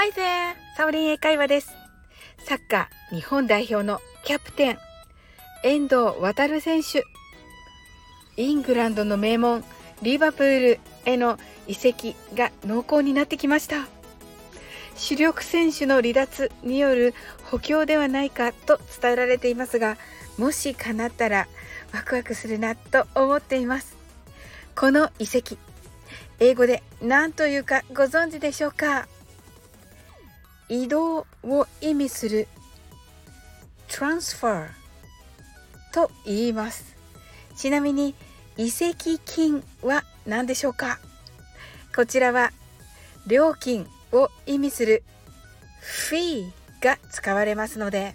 Hi there! サオリン英会話です。サッカー日本代表のキャプテン、遠藤航選手。イングランドの名門、リバプールへの移籍が濃厚になってきました。主力選手の離脱による補強ではないかと伝えられていますが、もし叶ったらワクワクするなと思っています。この移籍、英語で何というかご存知でしょうか？移動を意味する transfer と言います。ちなみに移籍金は何でしょうか？こちらは料金を意味する fee が使われますので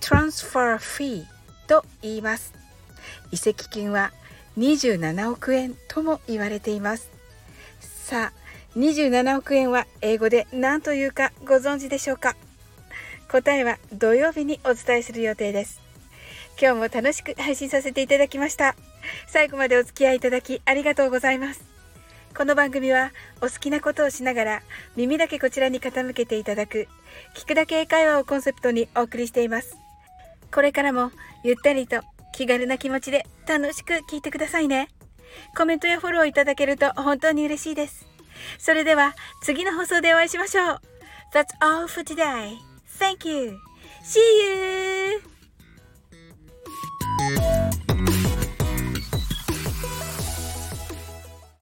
transfer fee と言います。移籍金は27億円とも言われています。さあ27億円は英語で何というかご存知でしょうか？答えは土曜日にお伝えする予定です。今日も楽しく配信させていただきました。最後までお付き合いいただきありがとうございます。この番組はお好きなことをしながら耳だけこちらに傾けていただく聞くだけ英会話をコンセプトにお送りしています。これからもゆったりと気軽な気持ちで楽しく聞いてくださいね。コメントやフォローいただけると本当に嬉しいです。それでは次の放送でお会いしましょう。That's all for today. Thank you. See you!